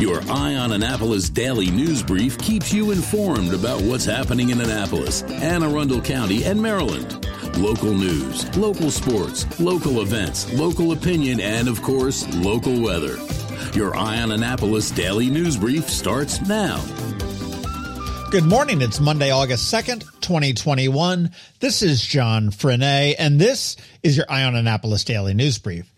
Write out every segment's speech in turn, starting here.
Your Eye on Annapolis daily news brief keeps you informed about what's happening in Annapolis, Anne Arundel County, and Maryland. Local news, local sports, local events, local opinion, and of course, local weather. Your Eye on Annapolis daily news brief starts now. Good morning. It's Monday, August 2nd, 2021. This is John Frenaye, and this is your Eye on Annapolis daily news brief.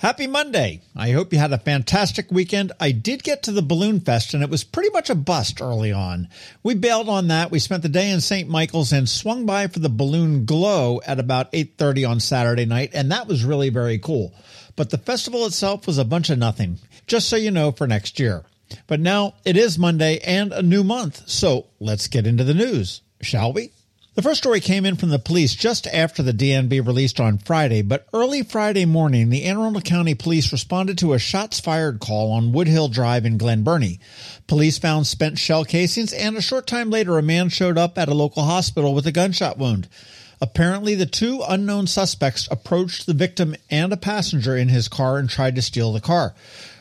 Happy Monday. I hope you had a fantastic weekend. I did get to the Balloon Fest and it was pretty much a bust early on. We bailed on that. We spent the day in St. Michael's and swung by for the Balloon Glow at about 8:30 on Saturday night and that was really very cool. But the festival itself was a bunch of nothing. Just so you know for next year. But now it is Monday and a new month. So, let's get into the news, shall we? The first story came in from the police just after the DNB released on Friday, but early Friday morning, the Anne Arundel County Police responded to a shots fired call on Woodhill Drive in Glen Burnie. Police found spent shell casings, and a short time later, a man showed up at a local hospital with a gunshot wound. Apparently, the two unknown suspects approached the victim and a passenger in his car and tried to steal the car.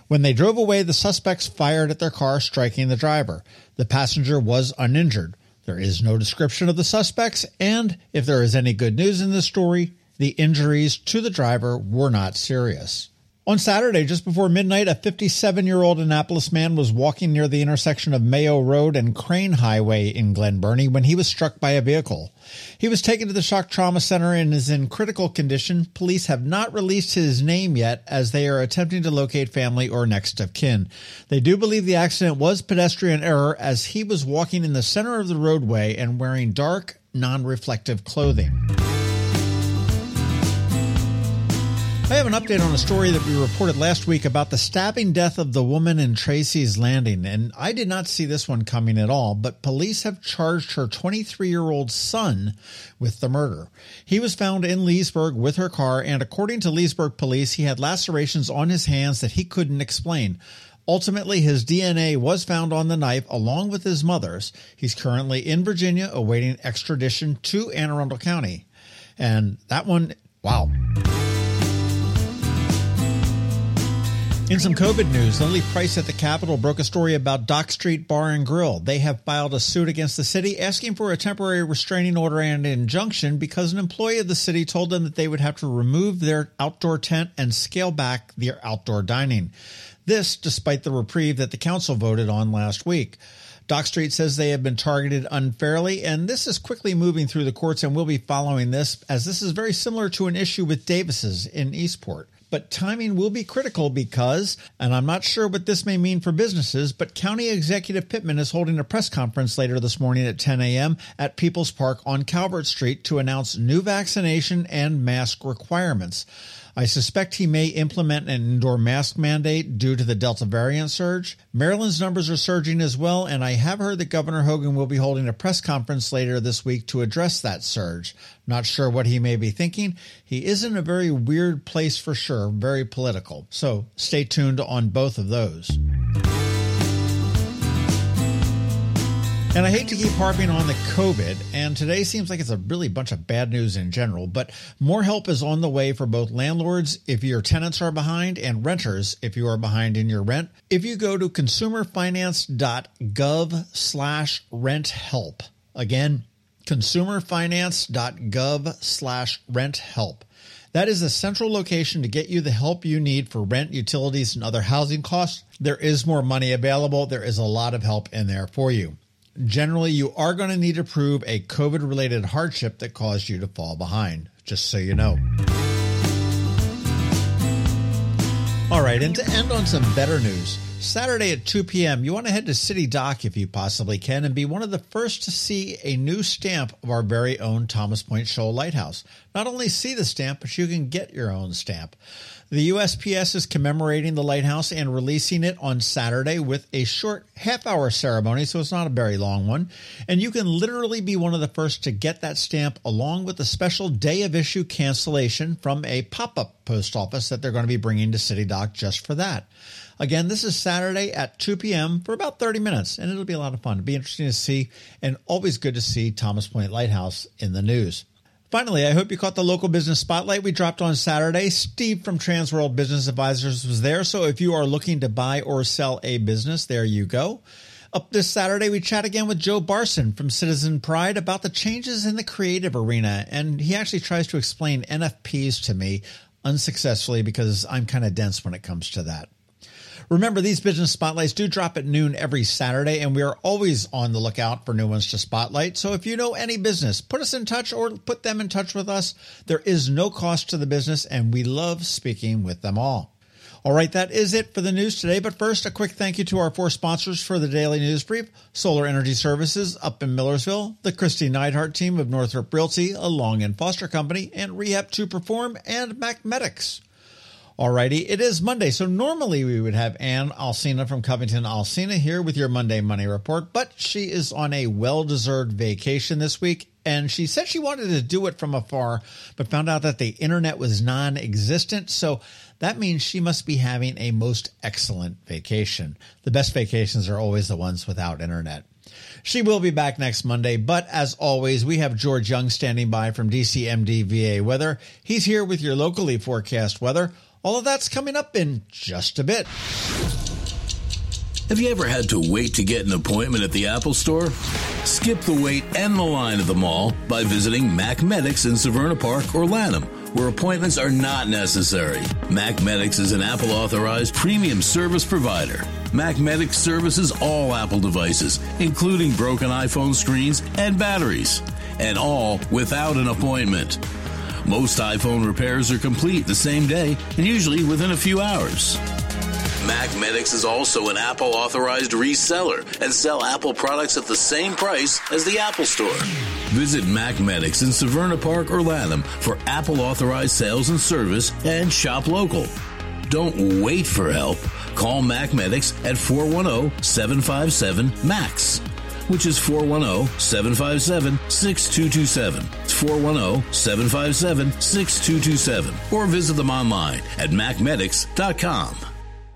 When they drove away, the suspects fired at their car, striking the driver. The passenger was uninjured. There is no description of the suspects, and if there is any good news in this story, the injuries to the driver were not serious. On Saturday, just before midnight, a 57 year old Annapolis man was walking near the intersection of Mayo Road and Crane Highway in Glen Burnie when he was struck by a vehicle. He was taken to the shock trauma center and is in critical condition. Police have not released his name yet as they are attempting to locate family or next of kin. They do believe the accident was pedestrian error as he was walking in the center of the roadway and wearing dark, non reflective clothing. I have an update on a story that we reported last week about the stabbing death of the woman in Tracy's Landing, and I did not see this one coming at all, but police have charged her 23 year old son with the murder. He was found in Leesburg with her car, and according to Leesburg police, he had lacerations on his hands that he couldn't explain. Ultimately, his DNA was found on the knife along with his mother's. He's currently in Virginia awaiting extradition to Anne Arundel County. And that one, wow. In some COVID news, Lily Price at the Capital broke a story about Dock Street Bar and Grill. They have filed a suit against the city asking for a temporary restraining order and an injunction because an employee of the city told them that they would have to remove their outdoor tent and scale back their outdoor dining. This despite the reprieve that the council voted on last week. Dock Street says they have been targeted unfairly, and this is quickly moving through the courts, and we'll be following this as this is very similar to an issue with Davis's in Eastport but timing will be critical because, and I'm not sure what this may mean for businesses, but County Executive Pittman is holding a press conference later this morning at 10 a.m. at People's Park on Calvert Street to announce new vaccination and mask requirements. I suspect he may implement an indoor mask mandate due to the Delta variant surge. Maryland's numbers are surging as well, and I have heard that Governor Hogan will be holding a press conference later this week to address that surge. Not sure what he may be thinking. He is in a very weird place for sure, very political. So stay tuned on both of those. And I hate to keep harping on the COVID, and today seems like it's a really bunch of bad news in general, but more help is on the way for both landlords if your tenants are behind and renters if you are behind in your rent. If you go to consumerfinance.gov slash rent help, again, consumerfinance.gov slash rent help. That is a central location to get you the help you need for rent, utilities, and other housing costs. There is more money available. There is a lot of help in there for you. Generally, you are going to need to prove a COVID related hardship that caused you to fall behind, just so you know. All right, and to end on some better news, Saturday at 2 p.m., you want to head to City Dock if you possibly can and be one of the first to see a new stamp of our very own Thomas Point Shoal Lighthouse. Not only see the stamp, but you can get your own stamp. The USPS is commemorating the lighthouse and releasing it on Saturday with a short half hour ceremony, so it's not a very long one. And you can literally be one of the first to get that stamp along with a special day of issue cancellation from a pop up post office that they're going to be bringing to City Dock just for that. Again, this is Saturday at 2 p.m. for about 30 minutes, and it'll be a lot of fun. It'll be interesting to see, and always good to see Thomas Point Lighthouse in the news. Finally, I hope you caught the local business spotlight we dropped on Saturday. Steve from Transworld Business Advisors was there. So if you are looking to buy or sell a business, there you go. Up this Saturday, we chat again with Joe Barson from Citizen Pride about the changes in the creative arena. And he actually tries to explain NFTs to me unsuccessfully because I'm kind of dense when it comes to that. Remember, these business spotlights do drop at noon every Saturday, and we are always on the lookout for new ones to spotlight. So if you know any business, put us in touch or put them in touch with us. There is no cost to the business, and we love speaking with them all. All right, that is it for the news today. But first, a quick thank you to our four sponsors for the daily news brief Solar Energy Services up in Millersville, the Kristi Neidhardt team of Northrop Realty, a Long and Foster Company, and Rehab to Perform, and MacMedics. Alrighty, it is Monday, so normally we would have Ann Alsina from Covington Alsina here with your Monday Money Report, but she is on a well-deserved vacation this week, and she said she wanted to do it from afar, but found out that the internet was non-existent, so that means she must be having a most excellent vacation. The best vacations are always the ones without internet. She will be back next Monday, but as always, we have George Young standing by from DCMD VA Weather. He's here with your locally forecast weather. All of that's coming up in just a bit. Have you ever had to wait to get an appointment at the Apple Store? Skip the wait and the line at the mall by visiting MacMedics in Severna Park or Lanham, where appointments are not necessary. MacMedics is an Apple authorized premium service provider. MacMedics services all Apple devices, including broken iPhone screens and batteries, and all without an appointment. Most iPhone repairs are complete the same day and usually within a few hours. MacMedics is also an Apple authorized reseller and sell Apple products at the same price as the Apple Store. Visit MacMedics in Severna Park or Lanham for Apple authorized sales and service and shop local. Don't wait for help. Call MacMedics at 410 757 MAX which is 410 757 6227. It's 410 757 6227. Or visit them online at macmedics.com.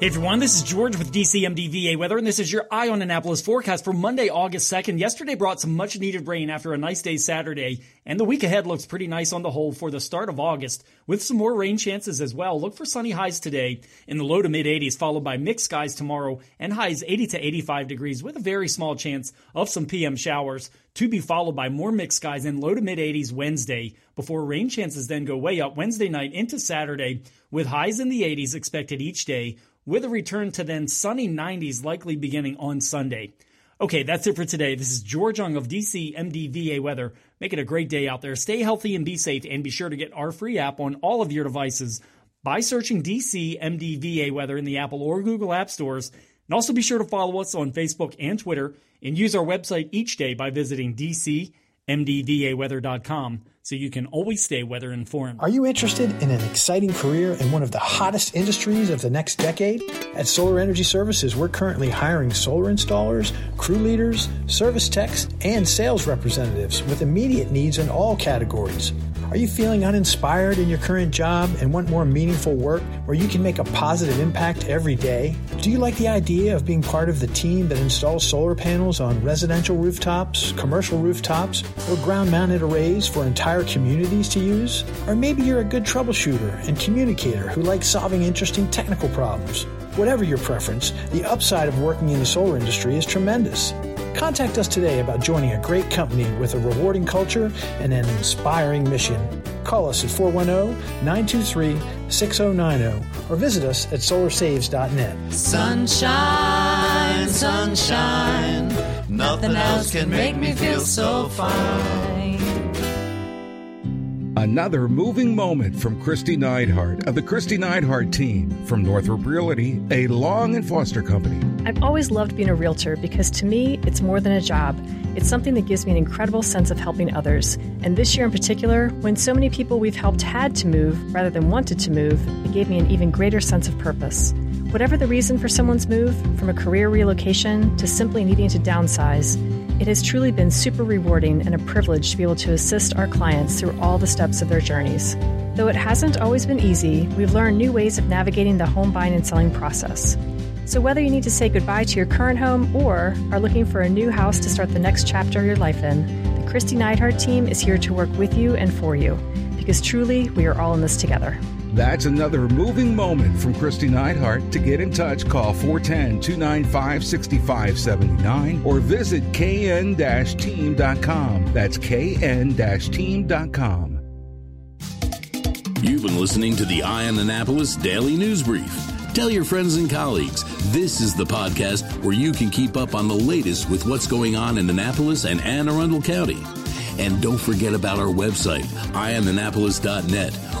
Hey everyone, this is George with DCMDVA Weather, and this is your Eye on Annapolis forecast for Monday, August 2nd. Yesterday brought some much needed rain after a nice day Saturday, and the week ahead looks pretty nice on the whole for the start of August, with some more rain chances as well. Look for sunny highs today in the low to mid 80s, followed by mixed skies tomorrow and highs 80 to 85 degrees with a very small chance of some PM showers, to be followed by more mixed skies in low to mid 80s Wednesday, before rain chances then go way up Wednesday night into Saturday, with highs in the 80s expected each day with a return to then sunny 90s likely beginning on Sunday. Okay, that's it for today. This is George Young of DC MDVA Weather. Make it a great day out there. Stay healthy and be safe, and be sure to get our free app on all of your devices by searching DC MDVA Weather in the Apple or Google App Stores. And also be sure to follow us on Facebook and Twitter, and use our website each day by visiting DCMDVAweather.com so you can always stay weather informed. Are you interested in an exciting career in one of the hottest industries of the next decade? At Solar Energy Services, we're currently hiring solar installers, crew leaders, service techs, and sales representatives with immediate needs in all categories. Are you feeling uninspired in your current job and want more meaningful work where you can make a positive impact every day? Do you like the idea of being part of the team that installs solar panels on residential rooftops, commercial rooftops, or ground mounted arrays for entire communities to use? Or maybe you're a good troubleshooter and communicator who likes solving interesting technical problems. Whatever your preference, the upside of working in the solar industry is tremendous. Contact us today about joining a great company with a rewarding culture and an inspiring mission. Call us at 410 923 6090 or visit us at solarsaves.net. Sunshine, sunshine, nothing else can make me feel so fine. Another moving moment from Kristi Neidhardt of the Kristi Neidhardt team from Northrop Realty, a Long and Foster company. I've always loved being a realtor because to me, it's more than a job. It's something that gives me an incredible sense of helping others. And this year in particular, when so many people we've helped had to move rather than wanted to move, it gave me an even greater sense of purpose. Whatever the reason for someone's move, from a career relocation to simply needing to downsize, it has truly been super rewarding and a privilege to be able to assist our clients through all the steps of their journeys. Though it hasn't always been easy, we've learned new ways of navigating the home buying and selling process. So, whether you need to say goodbye to your current home or are looking for a new house to start the next chapter of your life in, the Kristi Neidhardt team is here to work with you and for you because truly we are all in this together. That's another moving moment from Kristi Neidhardt. To get in touch, call 410 295 6579 or visit kn team.com. That's kn team.com. You've been listening to the Eye on Annapolis Daily News Brief. Tell your friends and colleagues this is the podcast where you can keep up on the latest with what's going on in Annapolis and Anne Arundel County. And don't forget about our website, eyeonannapolis.net,